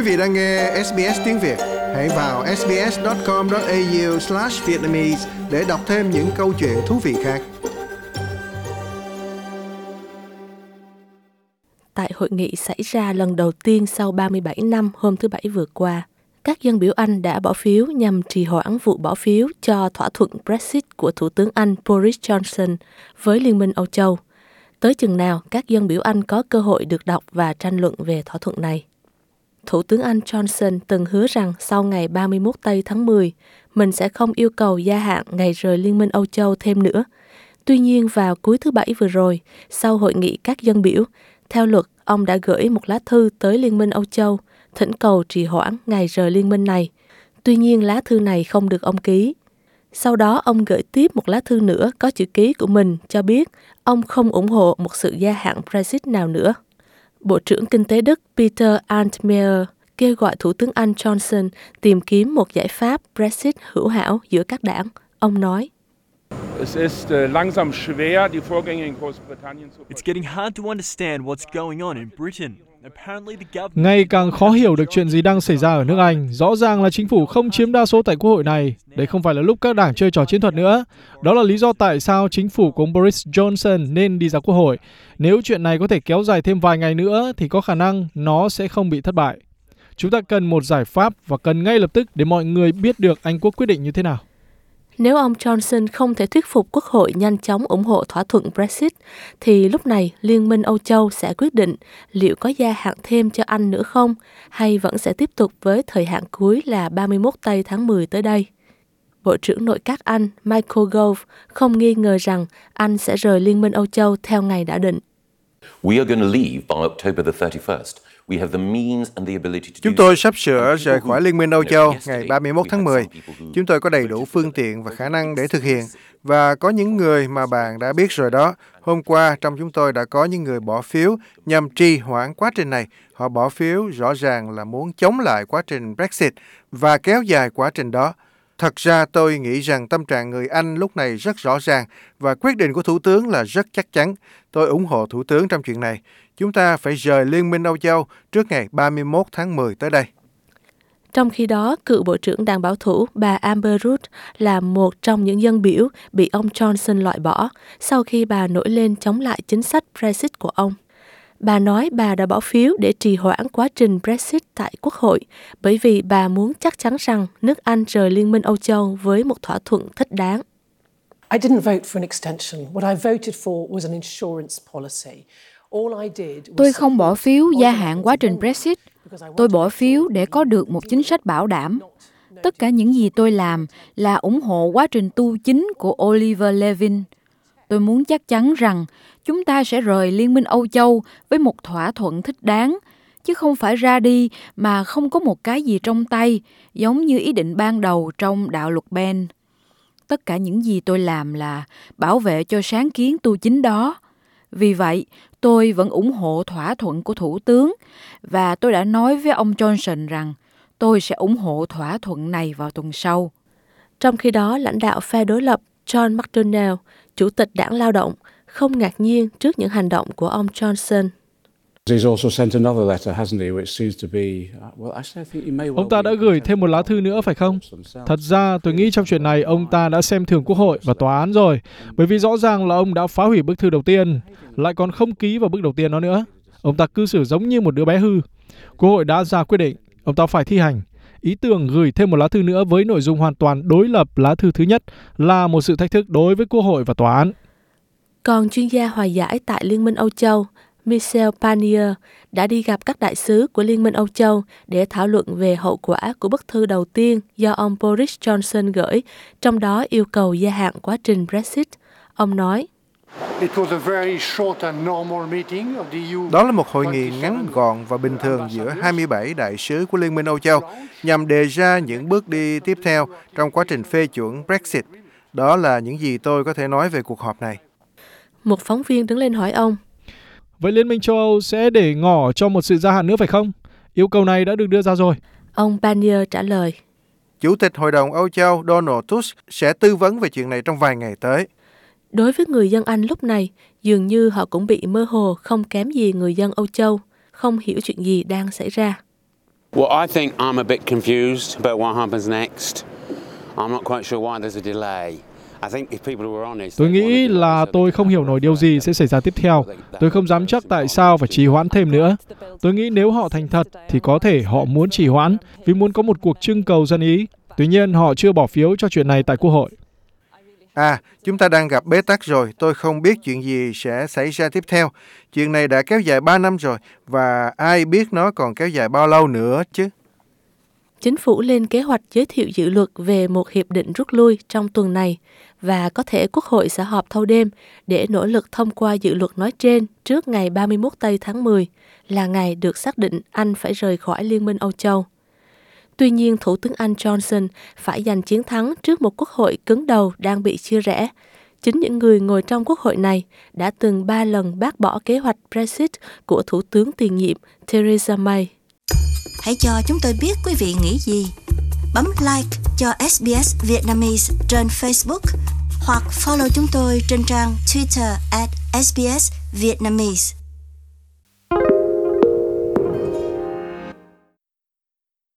Quý vị đang nghe SBS tiếng Việt, hãy vào sbs.com.au/vietnamese để đọc thêm những câu chuyện thú vị khác. Tại hội nghị xảy ra lần đầu tiên sau 37 năm hôm thứ Bảy vừa qua, các dân biểu Anh đã bỏ phiếu nhằm trì hoãn vụ bỏ phiếu cho thỏa thuận Brexit của Thủ tướng Anh Boris Johnson với Liên minh Âu Châu. Tới chừng nào các dân biểu Anh có cơ hội được đọc và tranh luận về thỏa thuận này. Thủ tướng Anh Johnson từng hứa rằng sau ngày 31 tây tháng 10, mình sẽ không yêu cầu gia hạn ngày rời Liên minh Âu Châu thêm nữa. Tuy nhiên vào cuối thứ Bảy vừa rồi, sau hội nghị các dân biểu, theo luật, ông đã gửi một lá thư tới Liên minh Âu Châu, thỉnh cầu trì hoãn ngày rời liên minh này. Tuy nhiên lá thư này không được ông ký. Sau đó ông gửi tiếp một lá thư nữa có chữ ký của mình cho biết ông không ủng hộ một sự gia hạn Brexit nào nữa. Bộ trưởng Kinh tế Đức Peter Altmaier kêu gọi Thủ tướng Anh Johnson tìm kiếm một giải pháp Brexit hữu hảo giữa các đảng. Ông nói, It's getting hard to understand what's going on in Britain. Ngày càng khó hiểu được chuyện gì đang xảy ra ở nước Anh. Rõ ràng là chính phủ không chiếm đa số tại quốc hội này. Đây không phải là lúc các đảng chơi trò chiến thuật nữa. Đó là lý do tại sao chính phủ của ông Boris Johnson nên đi ra quốc hội. Nếu chuyện này có thể kéo dài thêm vài ngày nữa thì có khả năng nó sẽ không bị thất bại. Chúng ta cần một giải pháp và cần ngay lập tức để mọi người biết được Anh quốc quyết định như thế nào. Nếu ông Johnson không thể thuyết phục Quốc hội nhanh chóng ủng hộ thỏa thuận Brexit, thì lúc này Liên minh Âu Châu sẽ quyết định liệu có gia hạn thêm cho Anh nữa không, hay vẫn sẽ tiếp tục với thời hạn cuối là 31 tây tháng 10 tới đây. Bộ trưởng nội các Anh Michael Gove không nghi ngờ rằng Anh sẽ rời Liên minh Âu Châu theo ngày đã định. We are going to leave by October the 31st. Chúng tôi sắp sửa rời khỏi Liên minh Âu Châu ngày 31 tháng 10. Chúng tôi có đầy đủ phương tiện và khả năng để thực hiện. Và có những người mà bạn đã biết rồi đó. Hôm qua, trong chúng tôi đã có những người bỏ phiếu nhằm trì hoãn quá trình này. Họ bỏ phiếu rõ ràng là muốn chống lại quá trình Brexit và kéo dài quá trình đó. Thật ra tôi nghĩ rằng tâm trạng người Anh lúc này rất rõ ràng và quyết định của Thủ tướng là rất chắc chắn. Tôi ủng hộ Thủ tướng trong chuyện này. Chúng ta phải rời Liên minh Âu Châu trước ngày 31 tháng 10 tới đây. Trong khi đó, cựu Bộ trưởng Đảng Bảo thủ bà Amber Rudd là một trong những dân biểu bị ông Johnson loại bỏ sau khi bà nổi lên chống lại chính sách Brexit của ông. Bà nói bà đã bỏ phiếu để trì hoãn quá trình Brexit tại Quốc hội bởi vì bà muốn chắc chắn rằng nước Anh rời Liên minh Âu Châu với một thỏa thuận thích đáng. I didn't vote for an extension. What I voted for was an insurance policy. Tôi không bỏ phiếu gia hạn quá trình Brexit. Tôi bỏ phiếu để có được một chính sách bảo đảm. Tất cả những gì tôi làm là ủng hộ quá trình tu chính của Oliver Levin. Tôi muốn chắc chắn rằng chúng ta sẽ rời Liên minh Âu Châu với một thỏa thuận thích đáng, chứ không phải ra đi mà không có một cái gì trong tay, giống như ý định ban đầu trong đạo luật Ben. Tất cả những gì tôi làm là bảo vệ cho sáng kiến tu chính đó. Vì vậy, tôi vẫn ủng hộ thỏa thuận của Thủ tướng và tôi đã nói với ông Johnson rằng tôi sẽ ủng hộ thỏa thuận này vào tuần sau. Trong khi đó, lãnh đạo phe đối lập John McDonnell, chủ tịch đảng lao động, không ngạc nhiên trước những hành động của ông Johnson. Ông ta đã gửi thêm một lá thư nữa phải không? Thật ra tôi nghĩ trong chuyện này ông ta đã xem thường quốc hội và tòa án rồi, bởi vì rõ ràng là ông đã phá hủy bức thư đầu tiên, lại còn không ký vào bức đầu tiên đó nữa. Ông ta cư xử giống như một đứa bé hư. Quốc hội đã ra quyết định, ông ta phải thi hành. Ý tưởng gửi thêm một lá thư nữa với nội dung hoàn toàn đối lập lá thư thứ nhất là một sự thách thức đối với quốc hội và tòa án. Còn chuyên gia hòa giải tại Liên minh Âu Châu Michel Barnier đã đi gặp các đại sứ của Liên minh Âu Châu để thảo luận về hậu quả của bức thư đầu tiên do ông Boris Johnson gửi, trong đó yêu cầu gia hạn quá trình Brexit. Ông nói, đó là một hội nghị ngắn gọn và bình thường giữa 27 đại sứ của Liên minh Âu Châu nhằm đề ra những bước đi tiếp theo trong quá trình phê chuẩn Brexit. Đó là những gì tôi có thể nói về cuộc họp này. Một phóng viên đứng lên hỏi ông, Vậy Liên minh châu Âu sẽ để ngỏ cho một sự gia hạn nữa phải không? Yêu cầu này đã được đưa ra rồi. Ông Barnier trả lời. Chủ tịch Hội đồng Âu Châu Donald Tusk sẽ tư vấn về chuyện này trong vài ngày tới. Đối với người dân Anh lúc này, dường như họ cũng bị mơ hồ không kém gì người dân Âu Châu, không hiểu chuyện gì đang xảy ra. Well, I think I'm a bit confused about what happens next. I'm not quite sure why there's a delay. Tôi nghĩ là tôi không hiểu nổi điều gì sẽ xảy ra tiếp theo. Tôi không dám chắc tại sao phải trì hoãn thêm nữa. Tôi nghĩ nếu họ thành thật thì có thể họ muốn trì hoãn vì muốn có một cuộc trưng cầu dân ý. Tuy nhiên họ chưa bỏ phiếu cho chuyện này tại Quốc hội. À, chúng ta đang gặp bế tắc rồi, tôi không biết chuyện gì sẽ xảy ra tiếp theo. Chuyện này đã kéo dài 3 năm rồi, và ai biết nó còn kéo dài bao lâu nữa chứ? Chính phủ lên kế hoạch giới thiệu dự luật về một hiệp định rút lui trong tuần này và có thể Quốc hội sẽ họp thâu đêm để nỗ lực thông qua dự luật nói trên trước ngày 31 tây tháng 10, là ngày được xác định Anh phải rời khỏi Liên minh Âu Châu. Tuy nhiên, Thủ tướng Anh Johnson phải giành chiến thắng trước một quốc hội cứng đầu đang bị chia rẽ. Chính những người ngồi trong quốc hội này đã từng ba lần bác bỏ kế hoạch Brexit của Thủ tướng tiền nhiệm Theresa May. Hãy cho chúng tôi biết quý vị nghĩ gì. Bấm like cho SBS Vietnamese trên Facebook hoặc follow chúng tôi trên trang Twitter at SBS Vietnamese.